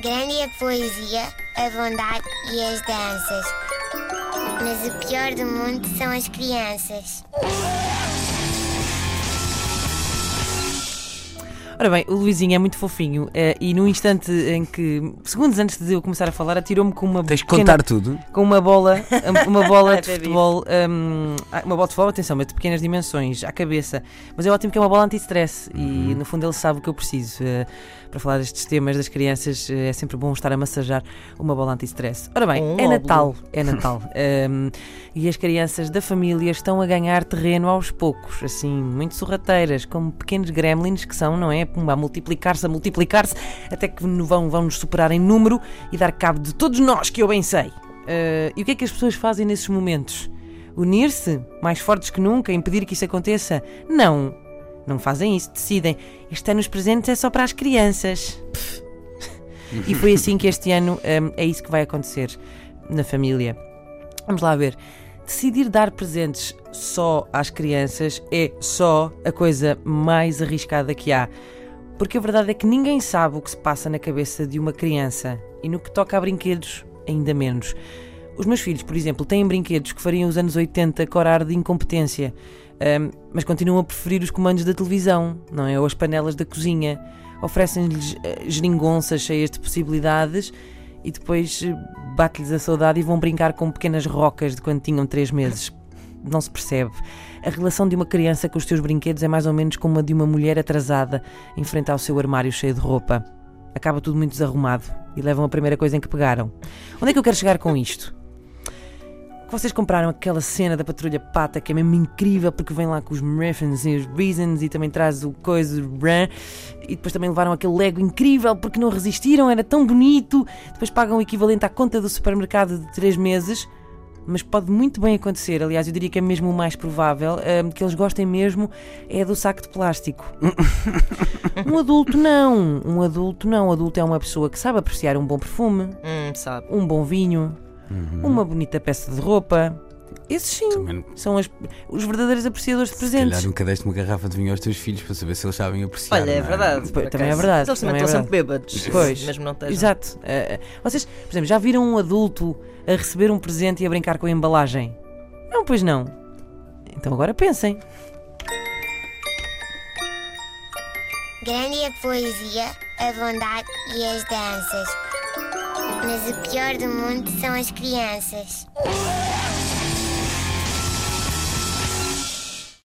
Grande é a poesia, a bondade e as danças. Mas o pior do mundo são as crianças. Ora bem, o Luizinho é muito fofinho eh, e no instante em que, segundos antes de eu começar a falar, atirou-me com uma Tens que pequena- contar tudo. com uma bola, uma bola de vi. futebol, hum, ah, uma bola de futebol, atenção, mas de pequenas dimensões, à cabeça. Mas é ótimo que é uma bola anti-stress e no fundo ele sabe o que eu preciso. eh, para falar destes temas das crianças, eh, é sempre bom estar a massajar uma bola anti-stress. Ora bem, Um é. Natal, é Natal. Hum, e as crianças da família estão a ganhar terreno aos poucos, assim, muito sorrateiras, como pequenos gremlins que são, não é? Pumba, a multiplicar-se, a multiplicar-se, até que vão, vão nos superar em número e dar cabo de todos nós, que eu bem sei. Uh, e o que é que as pessoas fazem nesses momentos? Unir-se? Mais fortes que nunca? Impedir que isso aconteça? Não. Não fazem isso, decidem. Este ano os presentes é só para as crianças. e foi assim que este ano hum, é isso que vai acontecer na família. Vamos lá ver. Decidir dar presentes só às crianças é só a coisa mais arriscada que há. Porque a verdade é que ninguém sabe o que se passa na cabeça de uma criança. E no que toca a brinquedos, ainda menos. Os meus filhos, por exemplo, têm brinquedos que fariam os anos 80 corar de incompetência, ahm, mas continuam a preferir os comandos da televisão, não é? Ou as panelas da cozinha. Oferecem-lhes eh, geringonças cheias de possibilidades e depois eh, bate-lhes a saudade e vão brincar com pequenas rocas de quando tinham 3 meses. Não se percebe. A relação de uma criança com os seus brinquedos é mais ou menos como a de uma mulher atrasada em frente ao seu armário cheio de roupa. Acaba tudo muito desarrumado e levam a primeira coisa em que pegaram. Onde é que eu quero chegar com isto? Vocês compraram aquela cena da Patrulha Pata que é mesmo incrível porque vem lá com os Murphins e os Reasons e também traz o coisa, e depois também levaram aquele Lego incrível porque não resistiram, era tão bonito. Depois pagam o equivalente à conta do supermercado de 3 meses. Mas pode muito bem acontecer, aliás, eu diria que é mesmo o mais provável, hum, que eles gostem mesmo é do saco de plástico. um adulto não, um adulto não. Um adulto é uma pessoa que sabe apreciar um bom perfume, Hum, sabe. um bom vinho, uma bonita peça de roupa. Esses sim, Também, são as- os verdadeiros apreciadores de se presentes. calhar nunca deste uma garrafa de vinho aos teus filhos para saber se eles sabem apreciar. Olha, é não verdade. Também é verdade, Eles também é estão sempre bêbados. Pois. Mesmo não estejam. Exato. Eh, vocês, por exemplo, já viram um adulto a receber um presente e a brincar com a embalagem? Não, pois não. Então agora pensem. Grande é a poesia, a bondade e as danças. Mas o pior do mundo são as crianças.